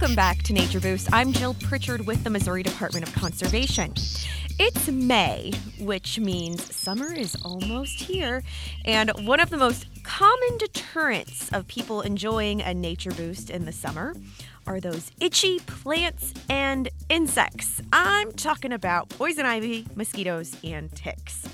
Welcome back to Nature Boost. I'm Jill Pritchard with the Missouri Department of Conservation. It's May, which means summer is almost here, and one of the most common deterrents of people enjoying a nature boost in the summer are those itchy plants and insects. I'm talking about poison ivy, mosquitoes, and ticks.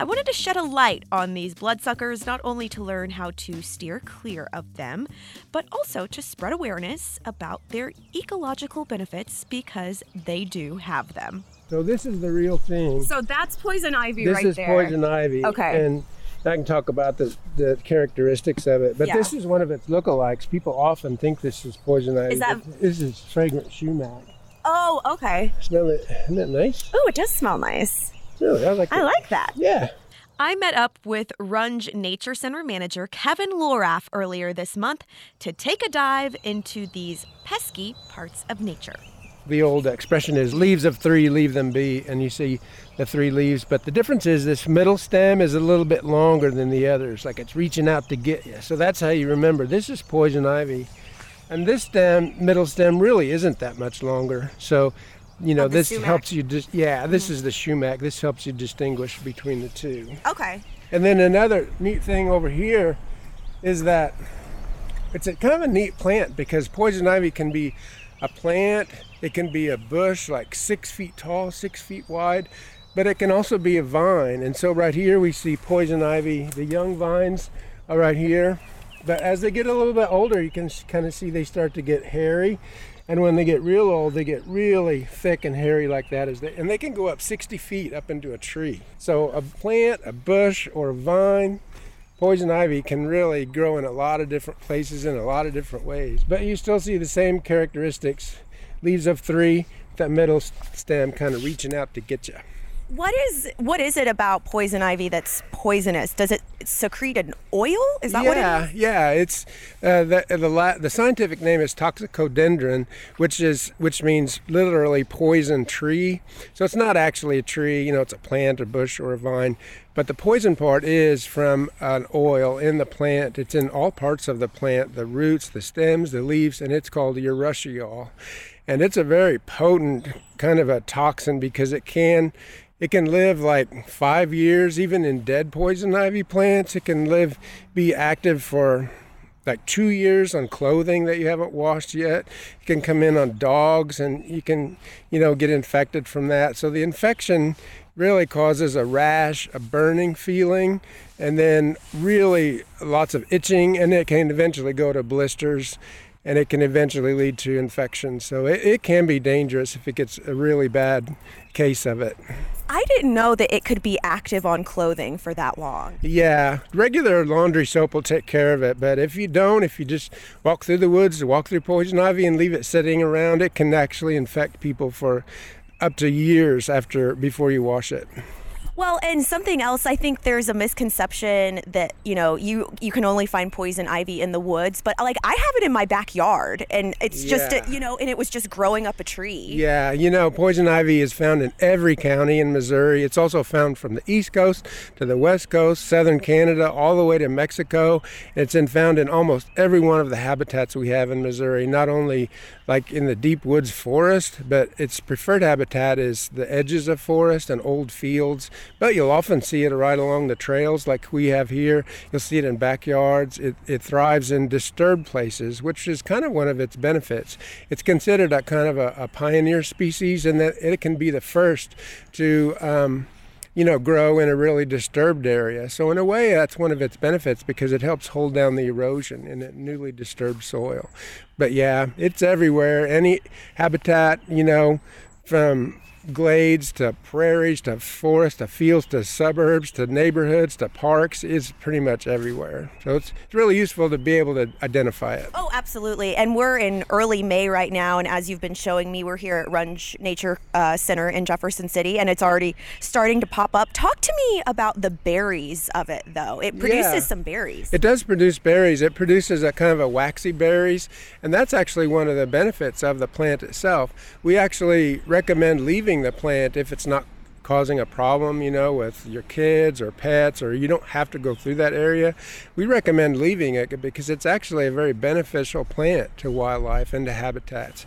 I wanted to shed a light on these bloodsuckers not only to learn how to steer clear of them, but also to spread awareness about their ecological benefits because they do have them. So this is the real thing. So that's poison ivy this right is there. poison ivy. Okay. And I can talk about the, the characteristics of it. But Yeah. this is one of its lookalikes. People often think this is poison ivy. Is that- This is fragrant sumac. Oh, okay. Smell it. Isn't that nice? Oh, it does smell nice. Really, I like I like that. Yeah. I met up with Runge Nature Center manager Kevin Lohraff earlier this month to take a dive into these pesky parts of nature. The old expression is leaves of three, leave them be. And you see the three leaves. But the difference is this middle stem is a little bit longer than the others. Like it's reaching out to get you. So that's how you remember. This is poison ivy. And this stem, middle stem, really isn't that much longer. So, you know, this helps you just, yeah, this is the sumac. This helps you distinguish between the two. Okay. And then another neat thing over here is that it's a kind of a neat plant because poison ivy can be a plant, it can be a bush like six feet tall, six feet wide, but it can also be a vine. And so right here we see poison ivy, the young vines are right here. But as they get a little bit older, you can kind of see they start to get hairy. And when they get real old, they get really thick and hairy like that. They, and they can go up 60 feet up into a tree. So a plant, a bush, or a vine, poison ivy can really grow in a lot of different places in a lot of different ways. But you still see the same characteristics. Leaves of three, that middle stem kind of reaching out to get you. What is what is it about poison ivy that's poisonous? Does it secrete an oil? Is that what it yeah, is? yeah. It's uh, the the, la- the scientific name is toxicodendron, which is which means literally poison tree. So it's not actually a tree. You know, it's a plant, a bush, or a vine. But the poison part is from an oil in the plant. It's in all parts of the plant: the roots, the stems, the leaves, and it's called urushiol. And it's a very potent kind of a toxin because it can it can live like five years, even in dead poison ivy plants. It can live, be active for like two years on clothing that you haven't washed yet. It can come in on dogs, and you can, you know, get infected from that. So the infection really causes a rash, a burning feeling, and then really lots of itching, and it can eventually go to blisters. And it can eventually lead to infection. So it, it can be dangerous if it gets a really bad case of it. I didn't know that it could be active on clothing for that long. Yeah, regular laundry soap will take care of it, but if you don't, if you just walk through the woods, walk through poison ivy and leave it sitting around, it can actually infect people for up to years after before you wash it. Well, and something else, I think there's a misconception that you know you you can only find poison ivy in the woods, but like I have it in my backyard, and it's just a, you know, and it was just growing up a tree. Yeah, you know, poison ivy is found in every county in Missouri. It's also found from the East Coast to the West Coast, southern Canada, all the way to Mexico. It's been found in almost every one of the habitats we have in Missouri, not only like in the deep woods forest, but its preferred habitat is the edges of forest and old fields. But you'll often see it right along the trails like we have here. You'll see it in backyards. It, it thrives in disturbed places, which is kind of one of its benefits. It's considered a kind of a, a pioneer species in that it can be the first to. Um, you know, grow in a really disturbed area. So in a way, that's one of its benefits because it helps hold down the erosion in a newly disturbed soil. But yeah, it's everywhere. Any habitat, you know, from glades to prairies to forests to fields to suburbs to neighborhoods to parks is pretty much everywhere. So it's, it's really useful to be able to identify it. Oh, absolutely. And we're in early May right now. And as you've been showing me, we're here at Runge Nature uh, Center in Jefferson City, and it's already starting to pop up. Talk to me about the berries of it, though. It produces Yeah. some berries. It does produce berries. It produces a kind of a waxy berries, and that's actually one of the benefits of the plant itself. We actually recommend leaving the plant if it's not causing a problem, you know, with your kids or pets, or you don't have to go through that area, we recommend leaving it because it's actually a very beneficial plant to wildlife and to habitats.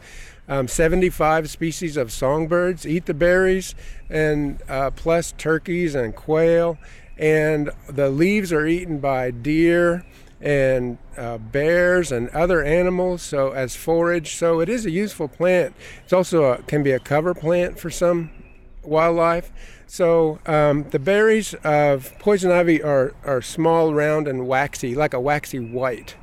Um, 75 species of songbirds eat the berries, and uh, plus turkeys and quail. And the leaves are eaten by deer and uh, bears and other animals. So as forage, so it is a useful plant. It's also a, can be a cover plant for some wildlife. So um, the berries of poison ivy are, are small, round, and waxy, like a waxy white.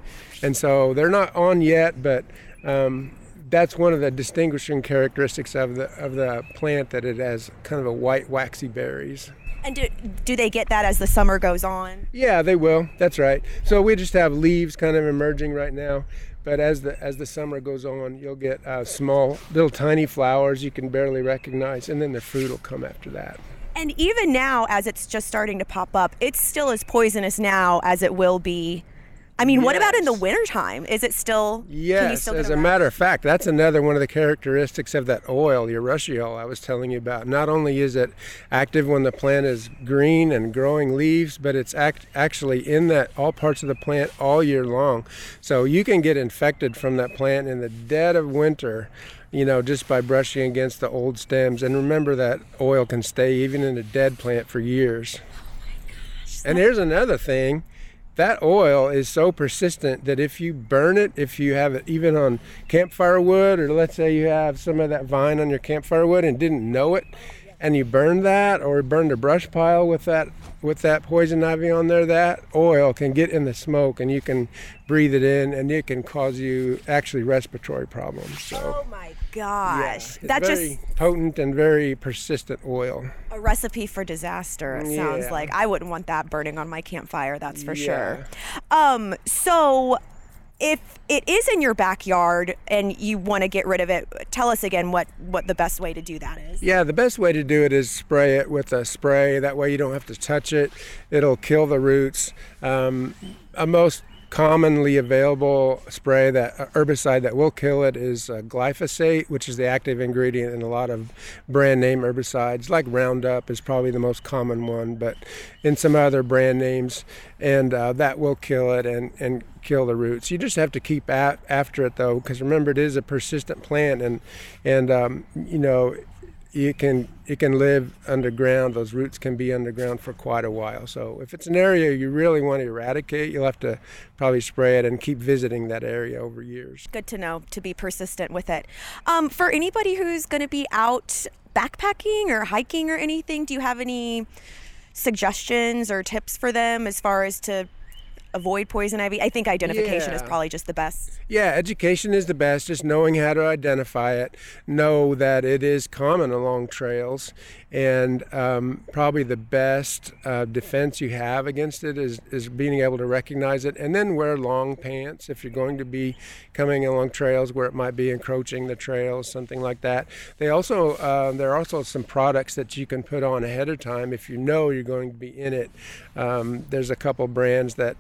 And so they're not on yet, but um, that's one of the distinguishing characteristics of the of the plant that it has kind of a white waxy berries. And do, do they get that as the summer goes on? Yeah, they will. That's right. So we just have leaves kind of emerging right now, but as the as the summer goes on, you'll get uh, small, little tiny flowers you can barely recognize, and then the fruit will come after that. And even now, as it's just starting to pop up, it's still as poisonous now as it will be I mean, yes. what about in the wintertime? Is it still? Yes, still as a matter of fact, that's another one of the characteristics of that oil, urushiol, I was telling you about. Not only is it active when the plant is green and growing leaves, but it's act- actually in that all parts of the plant all year long. So you can get infected from that plant in the dead of winter you know, just by brushing against the old stems. And remember that oil can stay even in a dead plant for years. Oh and here's another thing that oil is so persistent that if you burn it, if you have it even on campfire wood, or let's say you have some of that vine on your campfire wood and didn't know it, and you burned that or burned a brush pile with that with that poison ivy on there, that oil can get in the smoke and you can breathe it in and it can cause you actually respiratory problems. So, oh my gosh. Yeah, that just potent and very persistent oil. A recipe for disaster, it sounds like. I wouldn't want that burning on my campfire, that's for yeah. sure. Um, so if it is in your backyard and you want to get rid of it, tell us again what, what the best way to do that is. Yeah, the best way to do it is spray it with a spray. That way you don't have to touch it. It'll kill the roots. Um, a most commonly available spray that uh, herbicide that will kill it is uh, glyphosate which is the active ingredient in a lot of brand name herbicides. Like roundup is probably the most common one but in some other brand names. And uh, that will kill it and, and kill the roots. You just have to keep at, after it though because remember it is a persistent plant and and um, you know it can it can live underground. Those roots can be underground for quite a while. So if it's an area you really want to eradicate, you'll have to probably spray it and keep visiting that area over years. Good to know to be persistent with it. Um, for anybody who's going to be out backpacking or hiking or anything, do you have any suggestions or tips for them as far as to avoid poison ivy? I think identification yeah. is probably just the best. Yeah, education is the best. Just knowing how to identify it, know that it is common along trails, and um, probably the best uh, defense you have against it is is being able to recognize it, and then wear long pants if you're going to be coming along trails where it might be encroaching the trails, something like that. They also uh, there are also some products that you can put on ahead of time if you know you're going to be in it. Um, there's a couple brands that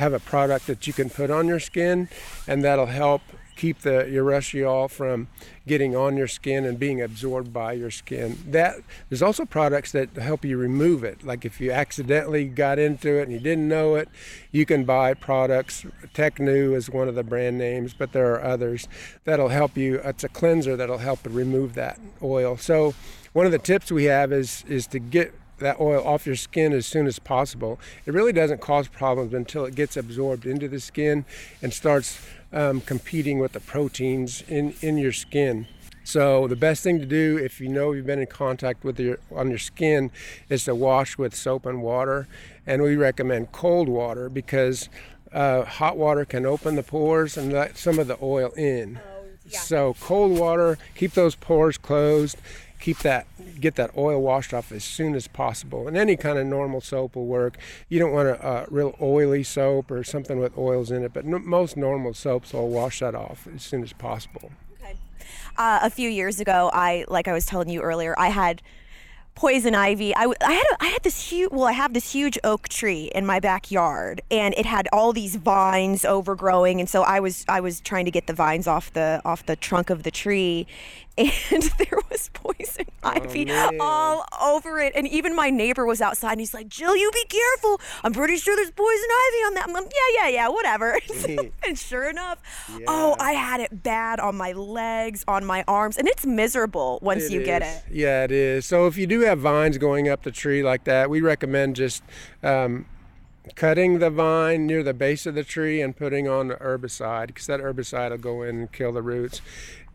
have a product that you can put on your skin, and that'll help keep the urushiol from getting on your skin and being absorbed by your skin. That there's also products that help you remove it. Like if you accidentally got into it and you didn't know it, you can buy products. Tecnu is one of the brand names, but there are others that'll help you. It's a cleanser that'll help remove that oil. So one of the tips we have is is to get that oil off your skin as soon as possible. It really doesn't cause problems until it gets absorbed into the skin and starts um, competing with the proteins in, in your skin. So the best thing to do if you know you've been in contact with your on your skin is to wash with soap and water, and we recommend cold water because uh, hot water can open the pores and let some of the oil in. Oh, yeah. So cold water, keep those pores closed keep that get that oil washed off as soon as possible and any kind of normal soap will work you don't want a, a real oily soap or something with oils in it but most normal soaps will wash that off as soon as possible okay. Uh, a few years ago i like i was telling you earlier i had poison ivy. I had a, I had this huge well I have this huge oak tree in my backyard and it had all these vines overgrowing and so I was I was trying to get the vines off the off the trunk of the tree and there was poison ivy man. all over it. And even my neighbor was outside and he's like Jill you be careful. I'm pretty sure there's poison ivy on that. I'm like yeah yeah yeah whatever. And sure enough oh I had it bad on my legs on my arms and it's miserable once you get it. Yeah, it is. So if you do have vines going up the tree like that, we recommend just um, cutting the vine near the base of the tree and putting on the herbicide because that herbicide will go in and kill the roots.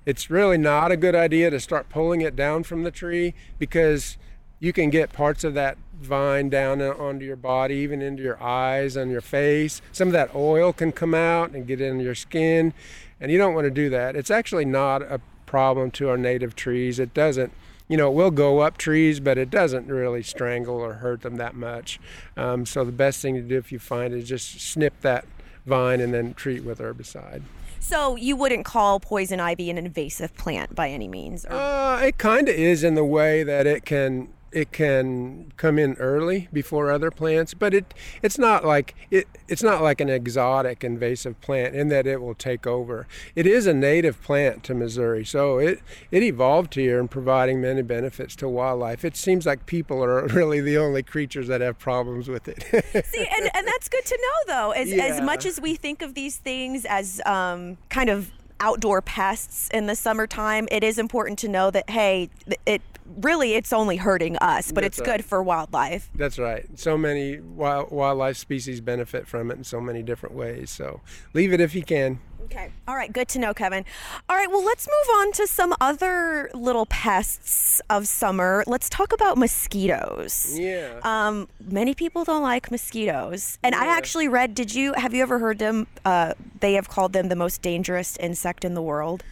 It's really not a good idea to start pulling it down from the tree because you can get parts of that vine down onto your body, even into your eyes and your face. Some of that oil can come out and get into your skin, and you don't want to do that. It's actually not a problem to our native trees. It doesn't, you know, it will go up trees, but it doesn't really strangle or hurt them that much. Um, so the best thing to do if you find it is just snip that vine and then treat with herbicide. So you wouldn't call poison ivy an invasive plant by any means? Or, Uh, it kind of is in the way that it can it can come in early before other plants, but it it's not like it it's not like an exotic invasive plant in that it will take over. It is a native plant to Missouri, so it it evolved here and providing many benefits to wildlife. It seems like people are really the only creatures that have problems with it. See, and, and that's good to know, though. As, as much as we think of these things as um, kind of outdoor pests in the summertime, it is important to know that, hey, it really it's only hurting us, but That's it's right. good for wildlife. That's right. So many wild, wildlife species benefit from it in so many different ways. So leave it if you can. Okay. All right. Good to know, Kevin. All right. Well, let's move on to some other little pests of summer. Let's talk about mosquitoes. Yeah. Um, many people don't like mosquitoes, and I actually read. Did you have you ever heard them? Uh, they have called them the most dangerous insect in the world.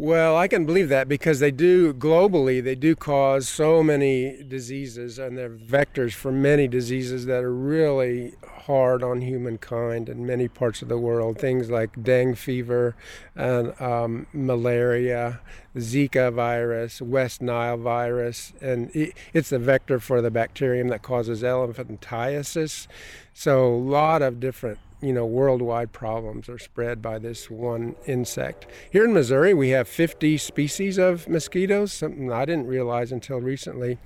Well, I can believe that because they do globally, they do cause so many diseases and they're vectors for many diseases that are really hard on humankind in many parts of the world. Things like dengue fever and um, malaria, Zika virus, West Nile virus, and it's the vector for the bacterium that causes elephantiasis. So, a lot of different you know, worldwide problems are spread by this one insect. Here in Missouri, we have 50 species of mosquitoes, something I didn't realize until recently.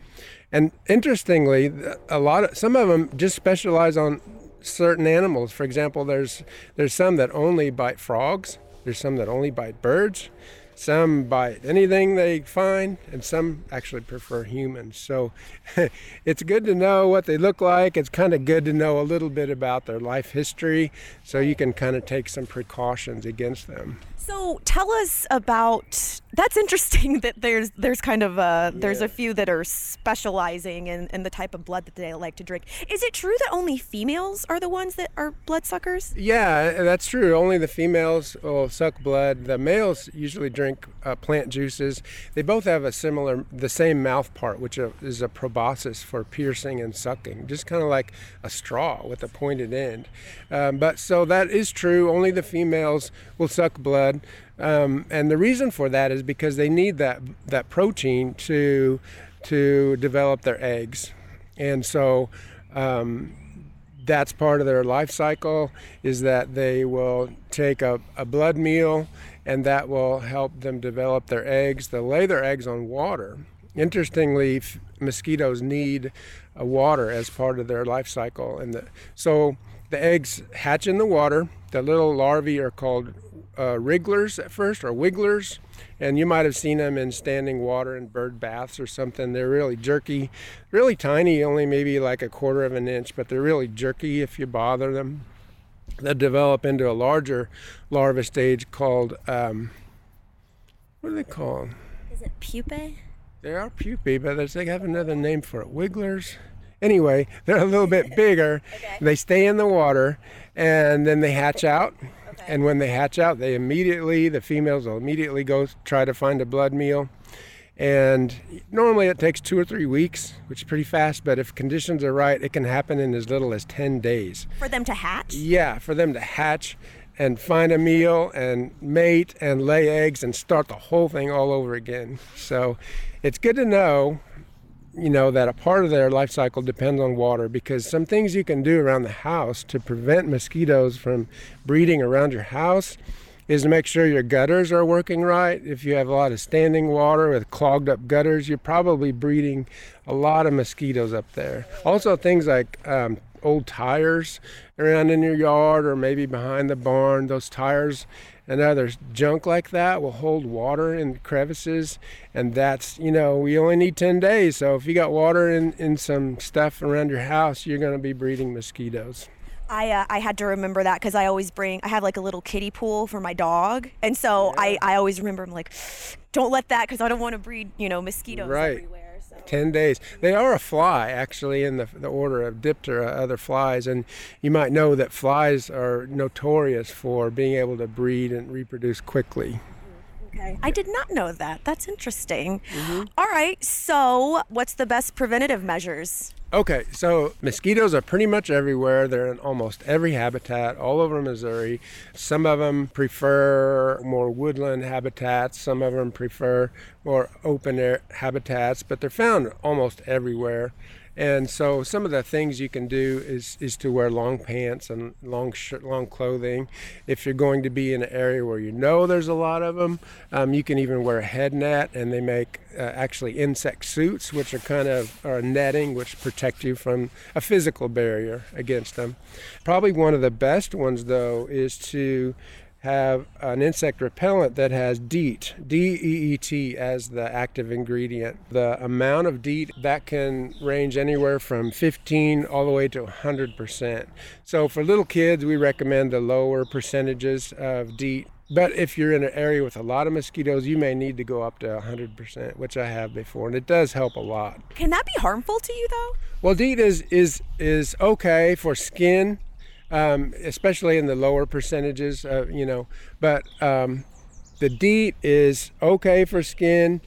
And interestingly, a lot of some of them just specialize on certain animals. For example, there's there's some that only bite frogs. There's some that only bite birds. Some bite anything they find, and some actually prefer humans. So it's good to know what they look like. It's kind of good to know a little bit about their life history so you can kind of take some precautions against them. So tell us about. That's interesting that there's there's kind of a, there's Yeah. a few that are specializing in, in the type of blood that they like to drink. Is it true that only females are the ones that are bloodsuckers? Yeah, that's true. Only the females will suck blood. The males usually drink uh, plant juices. They both have a similar, the same mouth part, which uh, is a proboscis for piercing and sucking, just kind of like a straw with a pointed end. Um, but so that is true. Only the females will suck blood. Um, and the reason for that is because they need that that protein to to develop their eggs, and so um, that's part of their life cycle is that they will take a, a blood meal and that will help them develop their eggs. They'll lay their eggs on water. Interestingly f- mosquitoes need water as part of their life cycle. And the, so the eggs hatch in the water. The little larvae are called uh, wrigglers at first or wigglers and you might have seen them in standing water in bird baths or something. They're really jerky really tiny only maybe like a quarter of an inch but they're really jerky if you bother them. They'll develop into a larger larva stage called um, what do they call 'em? Is it pupae? they are pupae but they have another name for it wigglers. Anyway they're a little bit bigger. They stay in the water and then they hatch out and when they hatch out they immediately the females will immediately go try to find a blood meal. And normally it takes two or three weeks which is pretty fast but if conditions are right it can happen in as little as 10 days. For them to hatch? yeah for them to hatch and find a meal and mate and lay eggs and start the whole thing all over again. So it's good to know you know that a part of their life cycle depends on water because some things you can do around the house to prevent mosquitoes from breeding around your house is to make sure your gutters are working right. If you have a lot of standing water with clogged up gutters, you're probably breeding a lot of mosquitoes up there. Also, things like um, old tires around in your yard or maybe behind the barn, those tires and other junk like that will hold water in crevices and that's you know we only need 10 days so if you got water in, in some stuff around your house you're going to be breeding mosquitoes I, uh, I had to remember that because I always bring I have like a little kiddie pool for my dog and so yeah. I, I always remember I'm like don't let that because I don't want to breed you know mosquitoes right. everywhere 10 days. They are a fly, actually, in the, the order of Diptera, uh, other flies. And you might know that flies are notorious for being able to breed and reproduce quickly. Okay. I did not know that. That's interesting. Mm-hmm. All right. So, what's the best preventative measures? Okay, so mosquitoes are pretty much everywhere. They're in almost every habitat all over Missouri. Some of them prefer more woodland habitats, some of them prefer more open air habitats, but they're found almost everywhere. And so some of the things you can do is, is to wear long pants and long shirt, long clothing. If you're going to be in an area where you know there's a lot of them, um, you can even wear a head net, and they make uh, actually insect suits, which are kind of are netting, which protect you from a physical barrier against them. Probably one of the best ones, though, is to have an insect repellent that has DEET, D-E-E-T as the active ingredient. The amount of DEET that can range anywhere from 15 all the way to 100%. So for little kids, we recommend the lower percentages of DEET. But if you're in an area with a lot of mosquitoes, you may need to go up to 100%, which I have before, and it does help a lot. Can that be harmful to you though? Well, DEET is is is okay for skin um, especially in the lower percentages, uh, you know. But um, the DEET is okay for skin.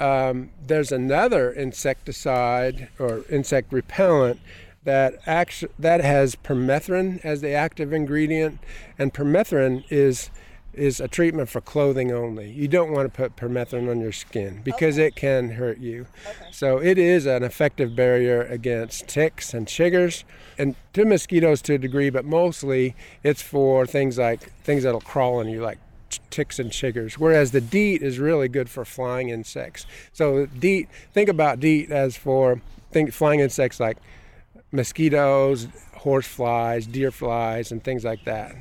Um, there's another insecticide or insect repellent that actually that has permethrin as the active ingredient, and permethrin is is a treatment for clothing only. You don't want to put permethrin on your skin because okay. it can hurt you. Okay. So it is an effective barrier against ticks and chiggers and to mosquitoes to a degree, but mostly it's for things like things that'll crawl on you like ticks and chiggers. Whereas the DEET is really good for flying insects. So DEET, think about DEET as for think flying insects like mosquitoes, horse flies, deer flies, and things like that.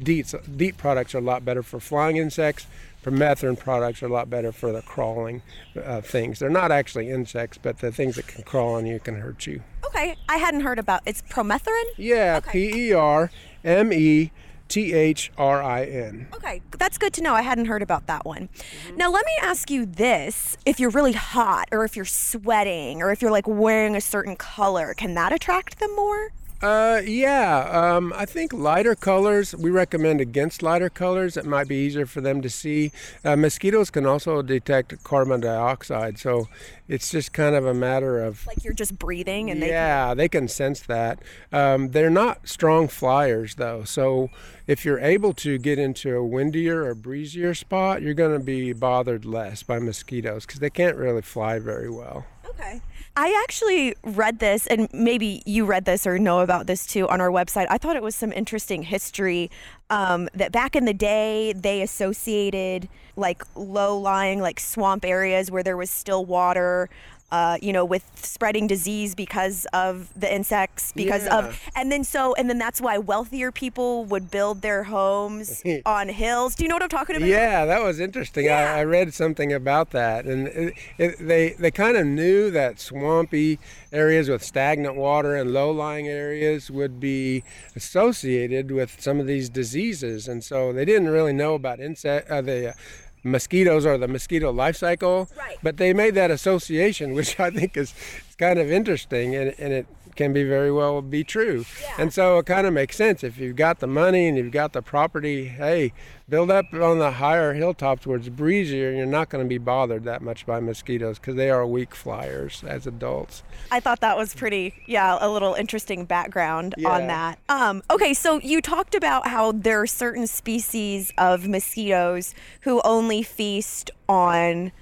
DEET, DEET products are a lot better for flying insects. Permethrin products are a lot better for the crawling uh, things. They're not actually insects, but the things that can crawl on you can hurt you. Okay, I hadn't heard about it's permethrin. Yeah, P E R M E T H R I N. Okay, that's good to know. I hadn't heard about that one. Mm-hmm. Now, let me ask you this if you're really hot, or if you're sweating, or if you're like wearing a certain color, can that attract them more? Uh, yeah. Um, I think lighter colors. We recommend against lighter colors. It might be easier for them to see. Uh, mosquitoes can also detect carbon dioxide, so it's just kind of a matter of like you're just breathing, and yeah, they can... they can sense that. Um, they're not strong flyers though, so if you're able to get into a windier or breezier spot, you're going to be bothered less by mosquitoes because they can't really fly very well. Okay. I actually read this, and maybe you read this or know about this too on our website. I thought it was some interesting history um, that back in the day they associated like low lying, like swamp areas where there was still water uh, you know, with spreading disease because of the insects, because yeah. of, and then so, and then that's why wealthier people would build their homes on hills. Do you know what I'm talking about? Yeah, that was interesting. Yeah. I, I read something about that, and it, it, they they kind of knew that swampy areas with stagnant water and low-lying areas would be associated with some of these diseases, and so they didn't really know about insect uh, the mosquitoes or the mosquito life cycle. Right. But they made that association, which I think is, is kind of interesting, and, and it can be very well be true. Yeah. And so it kind of makes sense if you've got the money and you've got the property. Hey, build up on the higher hilltops where it's breezier, and you're not going to be bothered that much by mosquitoes because they are weak flyers as adults. I thought that was pretty, yeah, a little interesting background yeah. on that. Um, okay, so you talked about how there are certain species of mosquitoes who only feast on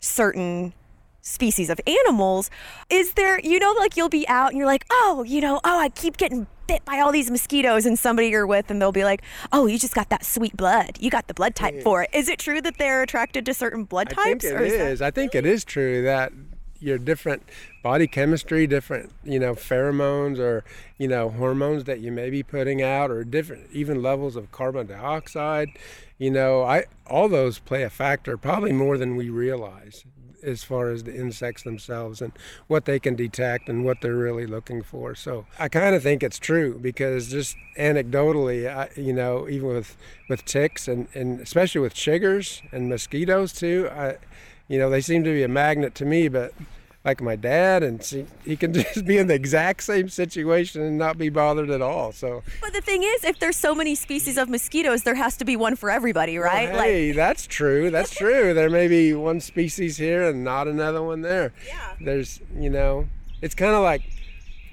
certain species of animals. Is there, you know, like you'll be out and you're like, oh, you know, oh, I keep getting bit by all these mosquitoes, and somebody you're with, and they'll be like, oh, you just got that sweet blood. You got the blood type for it. Is it true that they're attracted to certain blood I think types? it or is is. I think it is true that your different body chemistry, different you know pheromones or you know hormones that you may be putting out, or different even levels of carbon dioxide. You know, I all those play a factor, probably more than we realize, as far as the insects themselves and what they can detect and what they're really looking for. So I kind of think it's true because just anecdotally, I, you know, even with with ticks and and especially with chiggers and mosquitoes too, I you know, they seem to be a magnet to me, but like my dad, and see, he can just be in the exact same situation and not be bothered at all. So, But the thing is, if there's so many species of mosquitoes, there has to be one for everybody, right? well, hey, that's true. That's true. There may be one species here and not another one there. Yeah. There's, you know, it's kind of like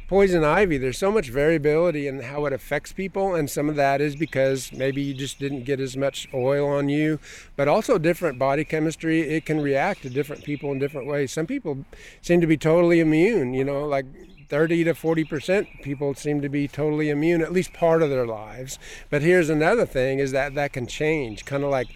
poison ivy. There's so much variability in how it affects people, and some of that is because maybe you just didn't get as much oil on you, but also different body chemistry. It can react to different people in different ways. Some people seem to be totally immune, you know, like 30 to 40 percent people seem to be totally immune at least part of their lives but here's another thing is that that can change kind of like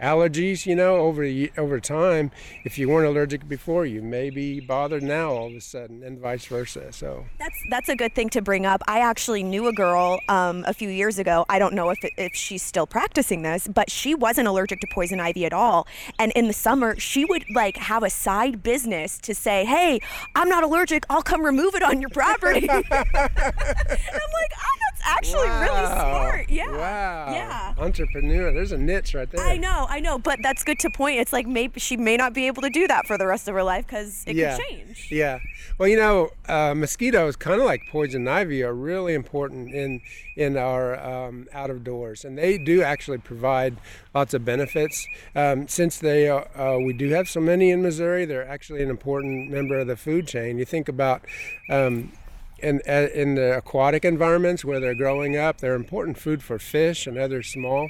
allergies you know over over time if you weren't allergic before you may be bothered now all of a sudden and vice versa so That's that's a good thing to bring up. I actually knew a girl um, a few years ago. I don't know if if she's still practicing this, but she wasn't allergic to poison ivy at all. And in the summer, she would like have a side business to say, "Hey, I'm not allergic. I'll come remove it on your property." I'm like, "Oh, actually really smart." Yeah. wow Yeah. entrepreneur there's a niche right there I know, I know, but that's good to point. It's like maybe she may not be able to do that for the rest of her life because it yeah could change. yeah well you know uh, mosquitoes kind of like poison ivy are really important in in our um, out of doors and they do actually provide lots of benefits um, since they uh, uh, we do have so many in missouri they're actually an important member of the food chain you think about um, in, uh, in the aquatic environments where they're growing up, they're important food for fish and other small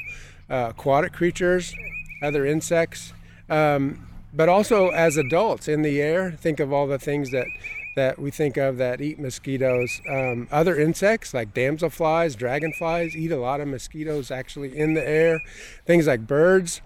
uh, aquatic creatures, other insects, um, but also as adults in the air. Think of all the things that that we think of that eat mosquitoes. Um, other insects like damselflies, dragonflies eat a lot of mosquitoes actually in the air. Things like birds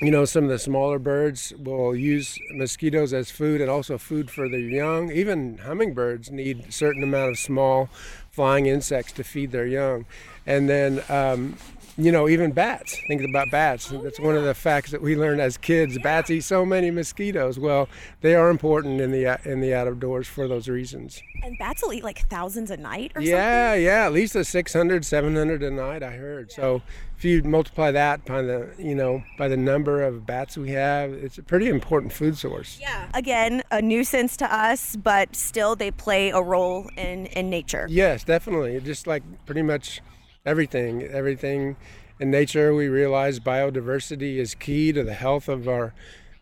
you know, some of the smaller birds will use mosquitoes as food and also food for their young. Even hummingbirds need a certain amount of small flying insects to feed their young. And then, um, you know, even bats. Think about bats. That's one of the facts that we learned as kids. Bats eat so many mosquitoes. Well, they are important in the uh, in the out of doors for those reasons. And bats will eat like thousands a night or something. Yeah, yeah, at least a 600, 700 a night, I heard. So if you multiply that by the, you know, by the number of bats we have, it's a pretty important food source. Yeah. Again, a nuisance to us, but still they play a role in, in nature. Yes, definitely. Just like pretty much everything, everything in nature, we realize biodiversity is key to the health of our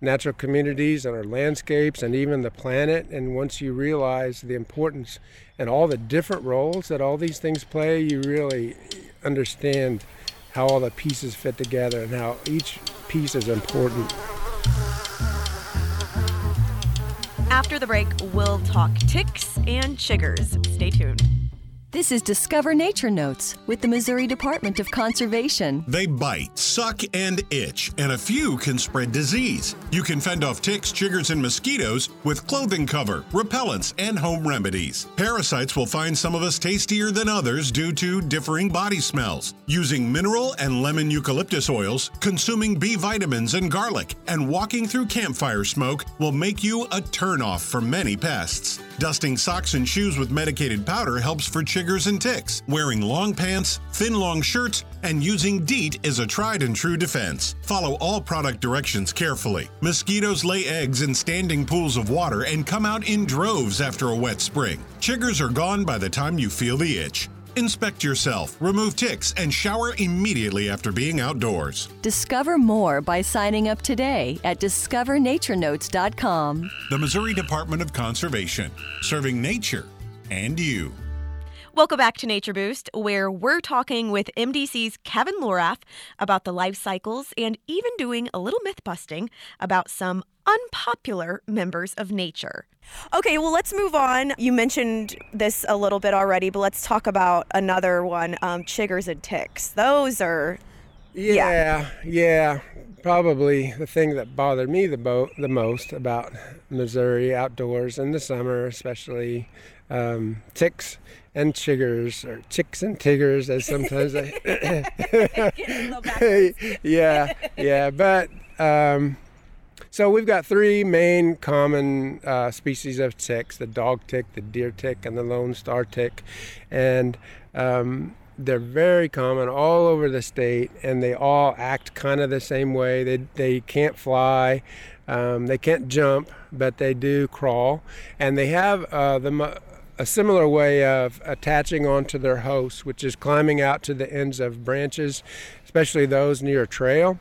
natural communities and our landscapes and even the planet. And once you realize the importance and all the different roles that all these things play, you really understand how all the pieces fit together and how each piece is important. After the break, we'll talk ticks and chiggers. Stay tuned. This is Discover Nature Notes with the Missouri Department of Conservation. They bite, suck, and itch, and a few can spread disease. You can fend off ticks, chiggers, and mosquitoes with clothing cover, repellents, and home remedies. Parasites will find some of us tastier than others due to differing body smells. Using mineral and lemon eucalyptus oils, consuming B vitamins and garlic, and walking through campfire smoke will make you a turnoff for many pests. Dusting socks and shoes with medicated powder helps for chiggers and ticks. Wearing long pants, thin long shirts, and using DEET is a tried and true defense. Follow all product directions carefully. Mosquitoes lay eggs in standing pools of water and come out in droves after a wet spring. Chiggers are gone by the time you feel the itch. Inspect yourself, remove ticks, and shower immediately after being outdoors. Discover more by signing up today at discovernatureNotes.com. The Missouri Department of Conservation, serving nature and you. Welcome back to Nature Boost, where we're talking with MDC's Kevin Lohraff about the life cycles and even doing a little myth busting about some unpopular members of nature. Okay, well, let's move on. You mentioned this a little bit already, but let's talk about another one um, chiggers and ticks. Those are. Yeah, yeah, Probably the thing that bothered me the, bo- the most about Missouri outdoors in the summer, especially um, ticks and chiggers, or chicks and tiggers, as sometimes they. yeah, yeah, but. Um, so we've got three main common uh, species of ticks: the dog tick, the deer tick, and the lone star tick. And um, they're very common all over the state, and they all act kind of the same way. They they can't fly, um, they can't jump, but they do crawl, and they have uh, the a similar way of attaching onto their host, which is climbing out to the ends of branches, especially those near a trail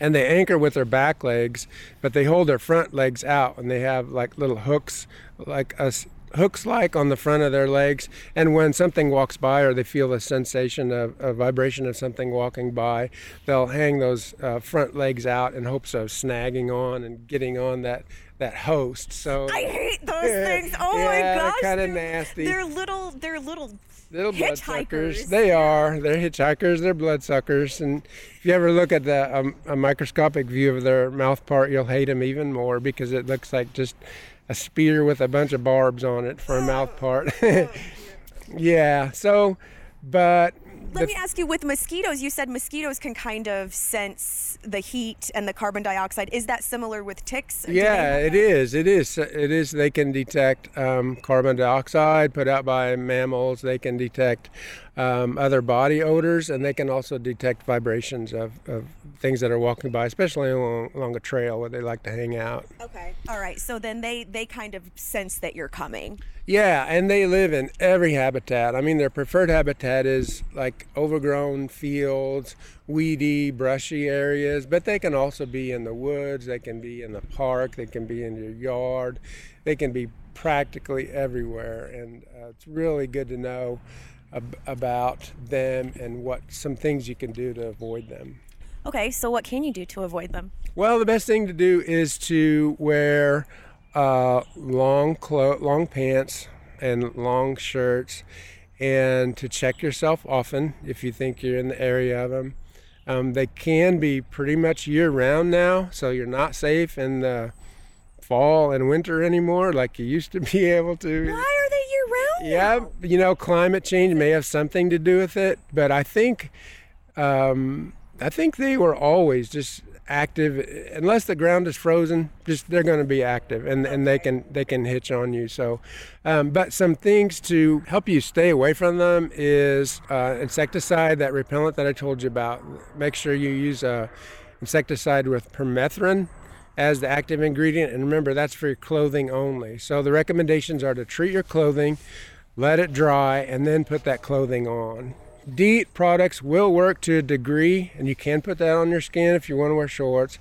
and they anchor with their back legs, but they hold their front legs out and they have like little hooks, like us hooks like on the front of their legs. And when something walks by or they feel a sensation of a vibration of something walking by, they'll hang those uh, front legs out in hopes of snagging on and getting on that that host. So I hate those yeah, things. Oh yeah, my gosh, they're kind of nasty. They're little. They're little little bloodsuckers. They are. They're hitchhikers. They're bloodsuckers. And if you ever look at the um, a microscopic view of their mouth part, you'll hate them even more because it looks like just a spear with a bunch of barbs on it for a mouth part. yeah. So, but let me ask you with mosquitoes, you said mosquitoes can kind of sense the heat and the carbon dioxide. Is that similar with ticks? Yeah, it is. It is. It is. They can detect um, carbon dioxide put out by mammals. They can detect um, other body odors, and they can also detect vibrations of, of things that are walking by, especially along, along, a trail where they like to hang out. Okay. All right. So then they they kind of sense that you're coming. Yeah, and they live in every habitat. I mean, their preferred habitat is like overgrown fields, weedy, brushy areas, but they can also be in the woods, they can be in the park, they can be in your yard, they can be practically everywhere. And uh, it's really good to know about them and what some things you can do to avoid them. Okay, so what can you do to avoid them? Well, the best thing to do is to wear uh, long clo- long pants and long shirts, and to check yourself often if you think you're in the area of them. Um, they can be pretty much year round now, so you're not safe in the fall and winter anymore like you used to be able to. Why are they year round? Yeah, you know, climate change may have something to do with it, but I think um, I think they were always just active unless the ground is frozen just they're going to be active and, and they can they can hitch on you so um, but some things to help you stay away from them is uh, insecticide that repellent that i told you about make sure you use a insecticide with permethrin as the active ingredient. And remember, that's for your clothing only. So the recommendations are to treat your clothing, let it dry, and then put that clothing on. DEET products will work to a degree, and you can put that on your skin if you want to wear shorts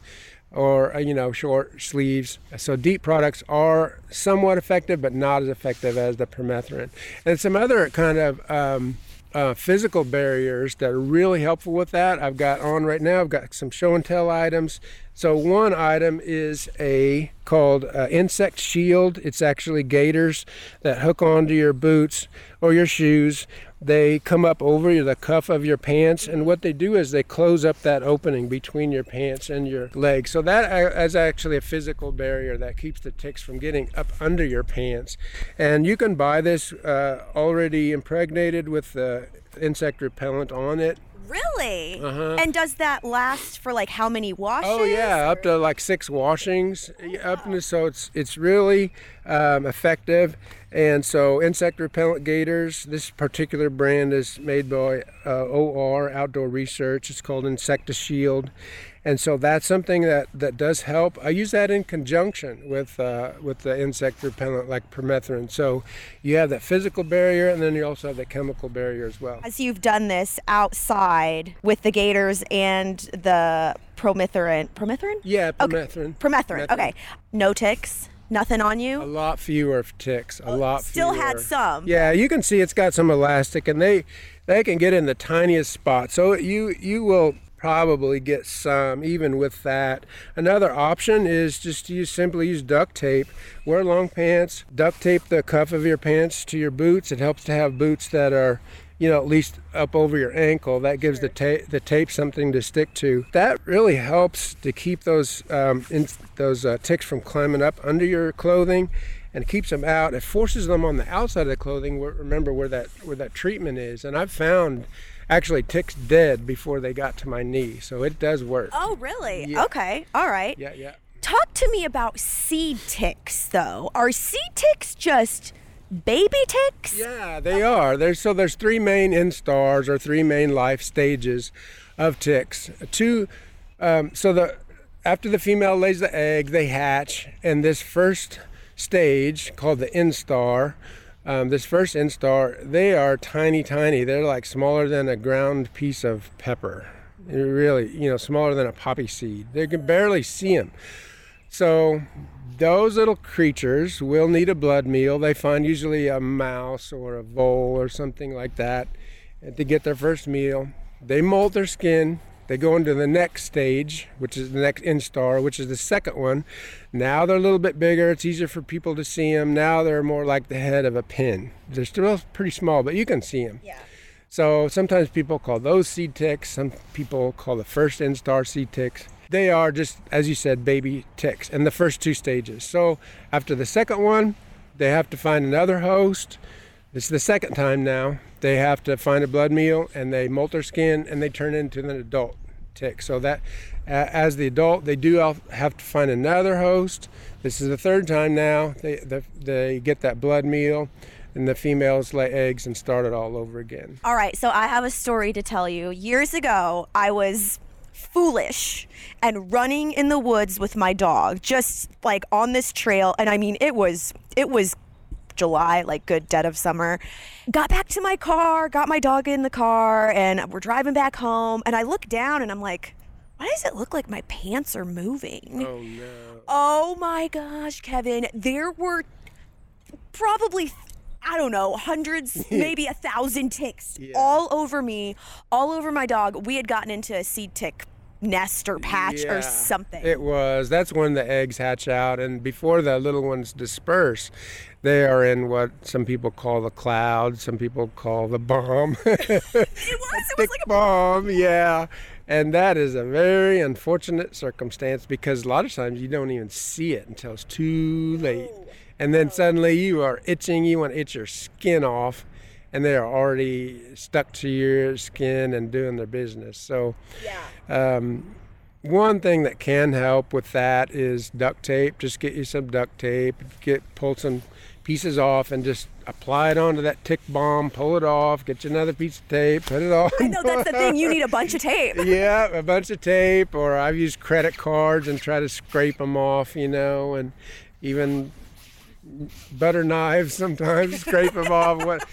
or uh, you know short sleeves. So DEET products are somewhat effective, but not as effective as the permethrin. And some other kind of um, uh, physical barriers that are really helpful with that. I've got on right now. I've got some show and tell items. So one item is a called uh, insect shield. It's actually gaiters that hook onto your boots or your shoes. They come up over the cuff of your pants, and what they do is they close up that opening between your pants and your legs. So that uh, actually a physical barrier that keeps the ticks from getting up under your pants. And you can buy this uh, already impregnated with the insect repellent on it Really? Uh-huh. And does that last for like how many washes? Oh yeah, up to like six washings. Up to, so it's it's really um, effective. And so insect repellent gaiters. This particular brand is made by uh, OR Outdoor Research. It's called Insectishield, and so that's something that, that does help. I use that in conjunction with uh, with the insect repellent like permethrin. So you have that physical barrier, and then you also have the chemical barrier as well. As you've done this outside with the gaiters and the permethrin, permethrin? Yeah, permethrin. Okay. Permethrin. Okay, no ticks. Nothing on you? A lot fewer ticks. A oh, lot still fewer. had some. Yeah, you can see it's got some elastic, and they they can get in the tiniest spot. So you you will probably get some even with that. Another option is just to use simply use duct tape. Wear long pants, duct tape the cuff of your pants to your boots. It helps to have boots that are you know, at least up over your ankle. That gives the, ta- the tape something to stick to. That really helps to keep those um, in- those uh, ticks from climbing up under your clothing, and keeps them out. It forces them on the outside of the clothing. Where, remember where that where that treatment is, and I've found actually ticks dead before they got to my knee. So it does work. Oh, really? Yeah. Okay. All right. Yeah, yeah. Talk to me about seed ticks, though. Are seed ticks just baby ticks? Yeah, they are. There's so there's three main instars or three main life stages of ticks. Two, um, so the after the female lays the egg, they hatch, and this first stage called the instar. Um, this first instar, they are tiny, tiny. They're like smaller than a ground piece of pepper. They're really, you know, smaller than a poppy seed. They can barely see them. So those little creatures will need a blood meal. They find usually a mouse or a vole or something like that to get their first meal. They molt their skin. They go into the next stage, which is the next instar, which is the second one. Now they're a little bit bigger. It's easier for people to see them. Now they're more like the head of a pin. They're still pretty small, but you can see them. Yeah. So sometimes people call those seed ticks. Some people call the first instar seed ticks they are just, as you said, baby ticks in the first two stages. So after the second one, they have to find another host. This is the second time now. They have to find a blood meal and they molt their skin and they turn into an adult tick. So that as the adult, they do have to find another host. This is the third time now. They, they, they get that blood meal and the females lay eggs and start it all over again. All right, so I have a story to tell you. Years ago, I was foolish and running in the woods with my dog just like on this trail and i mean it was it was July, like good dead of summer. Got back to my car, got my dog in the car, and we're driving back home. And I look down and I'm like, why does it look like my pants are moving? Oh no. Oh my gosh, Kevin. There were probably I don't know, hundreds, maybe a thousand ticks Yeah. all over me, all over my dog. We had gotten into a seed tick nest or patch Yeah, or something. It was. That's when the eggs hatch out, and before the little ones disperse, they are in what some people call the cloud, some people call the bomb. it was. It was like a bomb, yeah. And that is a very unfortunate circumstance because a lot of times you don't even see it until it's too late. And then suddenly you are itching, you want to itch your skin off, and they are already stuck to your skin and doing their business. So, um, one thing that can help with that is duct tape. Just get you some duct tape, get pull some pieces off, and just apply it onto that tick bomb. Pull it off. Get you another piece of tape. Put it on. I know that's the thing. You need a bunch of tape. yeah, a bunch of tape, or I've used credit cards and try to scrape them off, you know, and even butter knives sometimes scrape them off. What?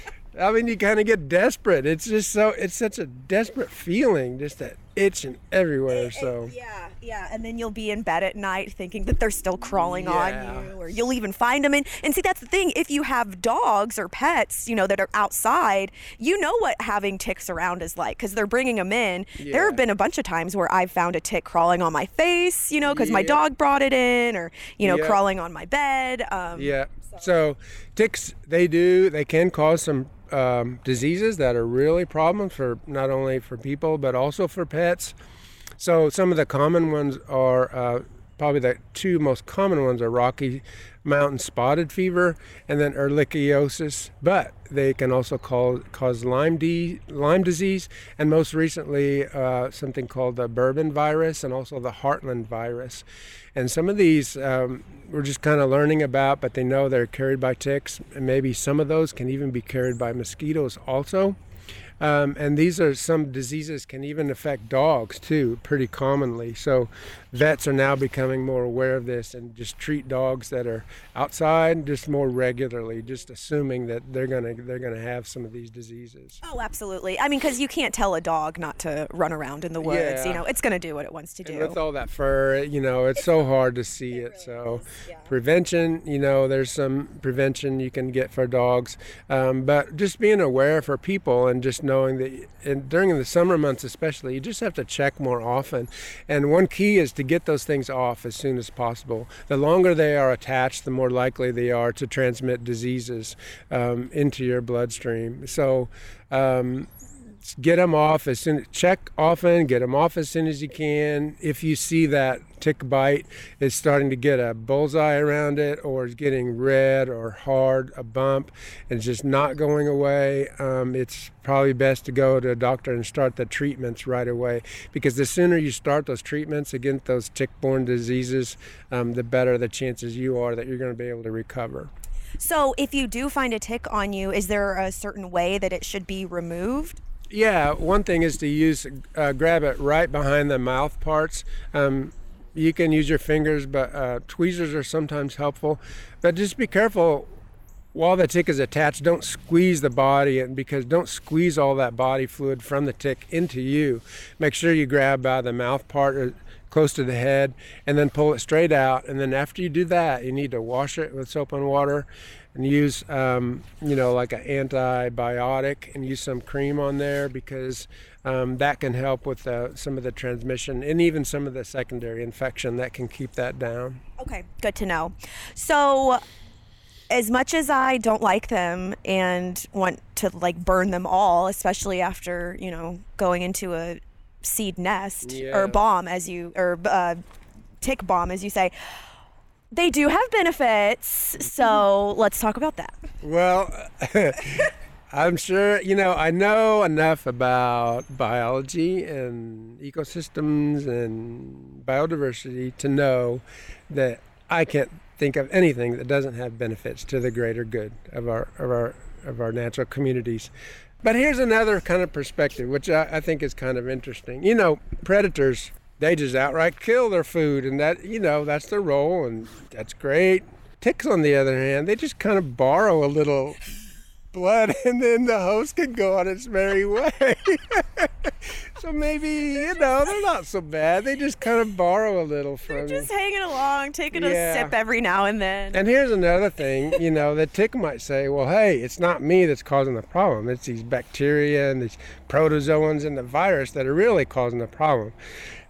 I mean, you kind of get desperate. It's just so. It's such a desperate feeling, just that itching everywhere. So. Yeah, yeah. And then you'll be in bed at night thinking that they're still crawling Yeah. on you, or you'll even find them. And, and see, that's the thing. If you have dogs or pets, you know, that are outside, you know what having ticks around is like because they're bringing them in. There have been a bunch of times where I've found a tick crawling on my face, you know, because my dog brought it in, or, you know, Yeah. crawling on my bed. Um, Yeah. So ticks, they do, they can cause some um, diseases that are really problems for not only for people but also for pets. So some of the common ones are uh, probably the two most common ones are Rocky Mountain spotted fever and then ehrlichiosis. But they can also cause, cause Lyme, di- Lyme disease and most recently uh, something called the Bourbon virus and also the Heartland virus. And some of these um, we're just kind of learning about, but they know they're carried by ticks, and maybe some of those can even be carried by mosquitoes also. Um, and these are some diseases can even affect dogs too, pretty commonly. So vets are now becoming more aware of this and just treat dogs that are outside just more regularly, just assuming that they're gonna they're gonna have some of these diseases. Oh, absolutely. I mean, because you can't tell a dog not to run around in the woods. You know, it's going to do what it wants to And do. with all that fur, you know, it's so hard to see it. So, prevention, you know, there's some prevention you can get for dogs, um, but just being aware for people and just knowing that and during the summer months especially, you just have to check more often. And one key is to get those things off as soon as possible. The longer they are attached, the more likely they are to transmit diseases um, into your bloodstream. So um, get them off as soon check often get them off as soon as you can. If you see that tick bite is starting to get a bullseye around it or is getting red or hard a bump and it's just not going away um, it's probably best to go to a doctor and start the treatments right away. Because the sooner you start those treatments against those tick-borne diseases um, the better the chances you are that you're going to be able to recover. So if you do find a tick on you is there a certain way that it should be removed yeah, one thing is to use uh, grab it right behind the mouth parts. Um, you can use your fingers, but uh, tweezers are sometimes helpful. But just be careful while the tick is attached. Don't squeeze the body, and because don't squeeze all that body fluid from the tick into you. Make sure you grab by the mouth part or close to the head, and then pull it straight out. And then after you do that, you need to wash it with soap and water and use um, you know like an antibiotic and use some cream on there because um, that can help with uh, some of the transmission and even some of the secondary infection that can keep that down okay good to know so as much as I don't like them and want to like burn them all, especially after you know going into a seed nest Yeah. or bomb, as you or uh, tick bomb, as you say, they do have benefits. So let's talk about that. Well, I'm sure, you know, I know enough about biology and ecosystems and biodiversity to know that I can't think of anything that doesn't have benefits to the greater good of our of our of our natural communities. But here's another kind of perspective, which I, I think is kind of interesting. You know, predators, they just outright kill their food, and that, you know, that's their role, and that's great. Ticks, on the other hand, they just kind of borrow a little blood, and then the host can go on its merry way. so maybe, you know, they're not so bad. They just kind of borrow a little from you. Just hanging along, taking Yeah. a sip every now and then. And here's another thing, you know, the tick might say, well, hey, it's not me that's causing the problem. It's these bacteria and these protozoans and the virus that are really causing the problem.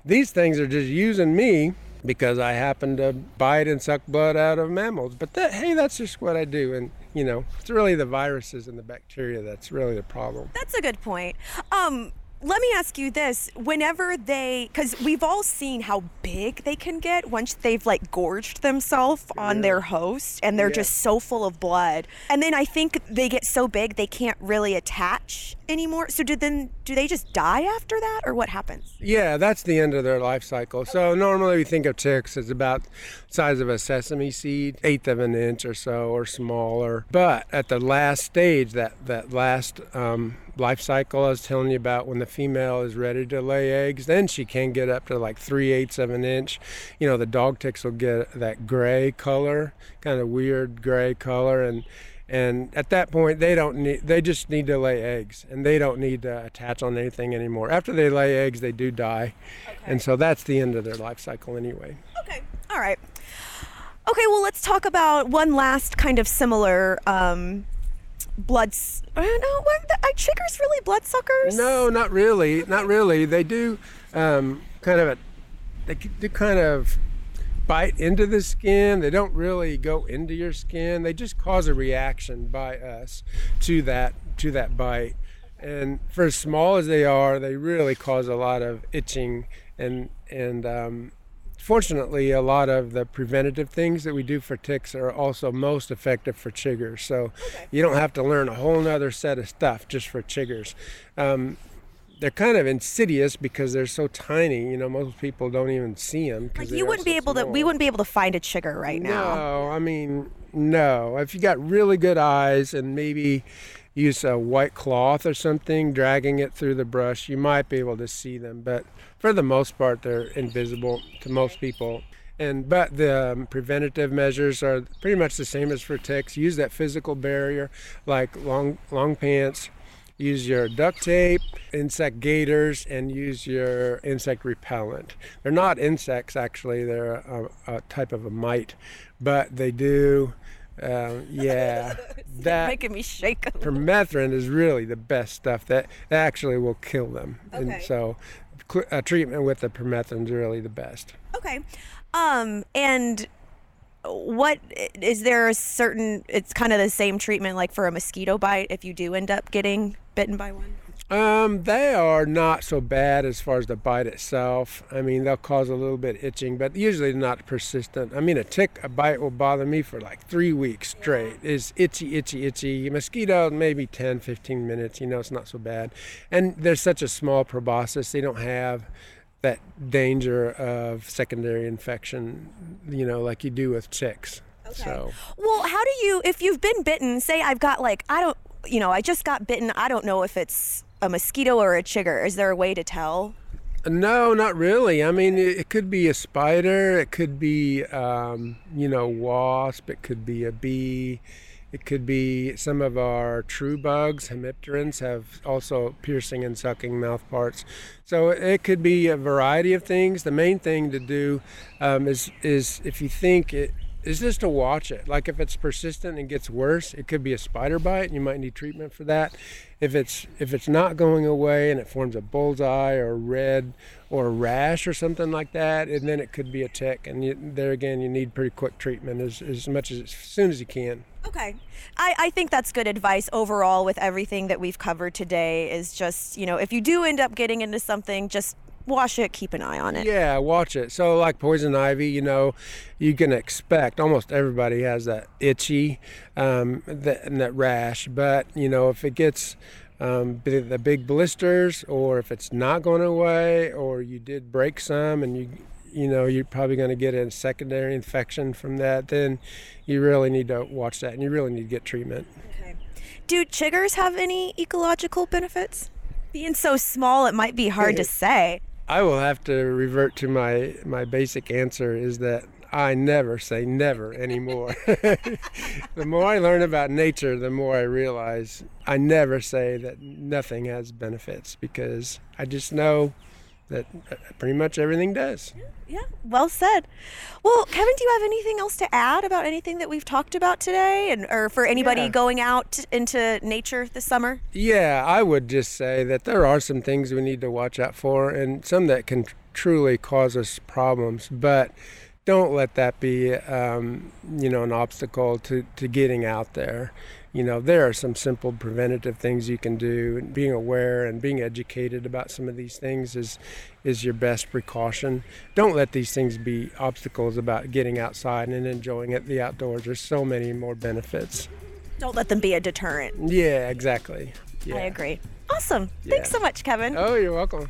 These things are just using me because I happen to bite and suck blood out of mammals. But that, hey, that's just what I do. And, you know, it's really the viruses and the bacteria that's really the problem. That's a good point. Um, let me ask you this: Whenever they, because we've all seen how big they can get once they've like gorged themselves on their host, and they're Yeah. just so full of blood, and then I think they get so big they can't really attach anymore. So do then do they just die after that, or what happens? Yeah, that's the end of their life cycle. So normally we think of ticks as about size of a sesame seed, eighth of an inch or so, or smaller. But at the last stage, that that last um, life cycle I was telling you about, when the female is ready to lay eggs, then she can get up to like three eighths of an inch. You know, the dog ticks will get that gray color, kind of weird gray color, and and at that point they don't need they just need to lay eggs and they don't need to attach on anything anymore. After they lay eggs they do die. And so that's the end of their life cycle anyway. Okay, all right. Okay, well, let's talk about one last kind of similar um, blood. don't know. What, the, are chiggers really bloodsuckers? no not really not really they do um, kind of a they do kind of bite into the skin they don't really go into your skin they just cause a reaction by us to that to that bite and for as small as they are they really cause a lot of itching and and um, fortunately a lot of the preventative things that we do for ticks are also most effective for chiggers so you don't have to learn a whole nother set of stuff just for chiggers um, they're kind of insidious because they're so tiny you know most people don't even see them Like you wouldn't be able to. We wouldn't be able to find a chigger right now. no, I mean, no. If you got really good eyes and maybe use a white cloth or something, dragging it through the brush, you might be able to see them. But for the most part, they're invisible to most people. And but the um, preventative measures are pretty much the same as for ticks. Use that physical barrier, like long long pants. Use your duct tape, insect gaiters, and use your insect repellent. They're not insects actually; they're a, a type of a mite, but they do Um, yeah, that Making me shake. a little. permethrin is really the best stuff that, that actually will kill them. Okay. And so, cl- uh, treatment with the permethrin is really the best. Okay. Um, and what is there a certain? It's kind of the same treatment like for a mosquito bite if you do end up getting bitten by one. Um, they are not so bad as far as the bite itself. I mean, they'll cause a little bit itching, but usually not persistent. I mean, a tick, a bite will bother me for like three weeks straight. It's itchy, itchy, itchy. Mosquito, maybe 10, 15 minutes. You know, it's not so bad. And there's such a small proboscis, they don't have that danger of secondary infection, you know, like you do with ticks. So. Well, how do you if you've been bitten? Say I've got like I don't, you know, I just got bitten. I don't know if it's a mosquito or a chigger. Is there a way to tell? No, not really. I mean, it, could be a spider, it could be, um, you know, wasp, it could be a bee, it could be some of our true bugs. Hemipterans have also piercing and sucking mouth parts. So it could be a variety of things. The main thing to do um, is is if you think it is just to watch it. Like if it's persistent and gets worse, it could be a spider bite, and you might need treatment for that. If it's if it's not going away and it forms a bullseye or red or rash or something like that, and then it could be a tick. And you, there again, you need pretty quick treatment as, as much as as soon as you can. Okay. I, I think that's good advice overall with everything that we've covered today is just, you know, if you do end up getting into something, just wash it, keep an eye on it. Yeah, watch it. So, like poison ivy, you know, you can expect almost everybody has that itchy um, that, and that rash. But, you know, if it gets um, the big blisters or if it's not going away or you did break some and you, you know, you're probably going to get a secondary infection from that, then you really need to watch that and you really need to get treatment. Okay. Do chiggers have any ecological benefits? Being so small, it might be hard to say. I will have to revert to my my basic answer is that I never say never anymore. the more I learn about nature, the more I realize I never say that nothing has benefits because I just know that pretty much everything does. Yeah, well said. Well, Kevin, do you have anything else to add about anything that we've talked about today, and or for anybody Yeah. going out into nature this summer? Yeah, I would just say that there are some things we need to watch out for and some that can truly cause us problems, but don't let that be, um, you know, an obstacle to, to getting out there. You know, there are some simple preventative things you can do, and being aware and being educated about some of these things is is your best precaution. Don't let these things be obstacles about getting outside and enjoying it, the outdoors. There's so many more benefits. Don't let them be a deterrent. Yeah, exactly. Yeah. I agree. Awesome. Thanks so much, Kevin. Oh, you're welcome.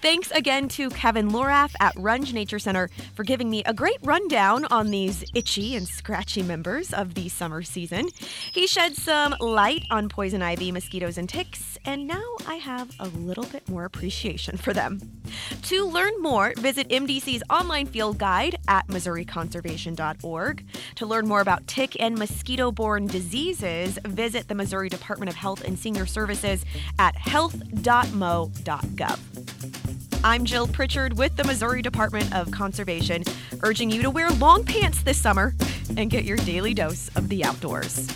Thanks again to Kevin Lohraff at Runge Nature Center for giving me a great rundown on these itchy and scratchy members of the summer season. He shed some light on poison ivy, mosquitoes, and ticks, and now I have a little bit more appreciation for them. To learn more, visit MDC's online field guide at MissouriConservation.org. To learn more about tick and mosquito borne diseases, visit the Missouri Department of Health and Senior Services at health.mo.gov. I'm Jill Pritchard with the Missouri Department of Conservation, urging you to wear long pants this summer and get your daily dose of the outdoors.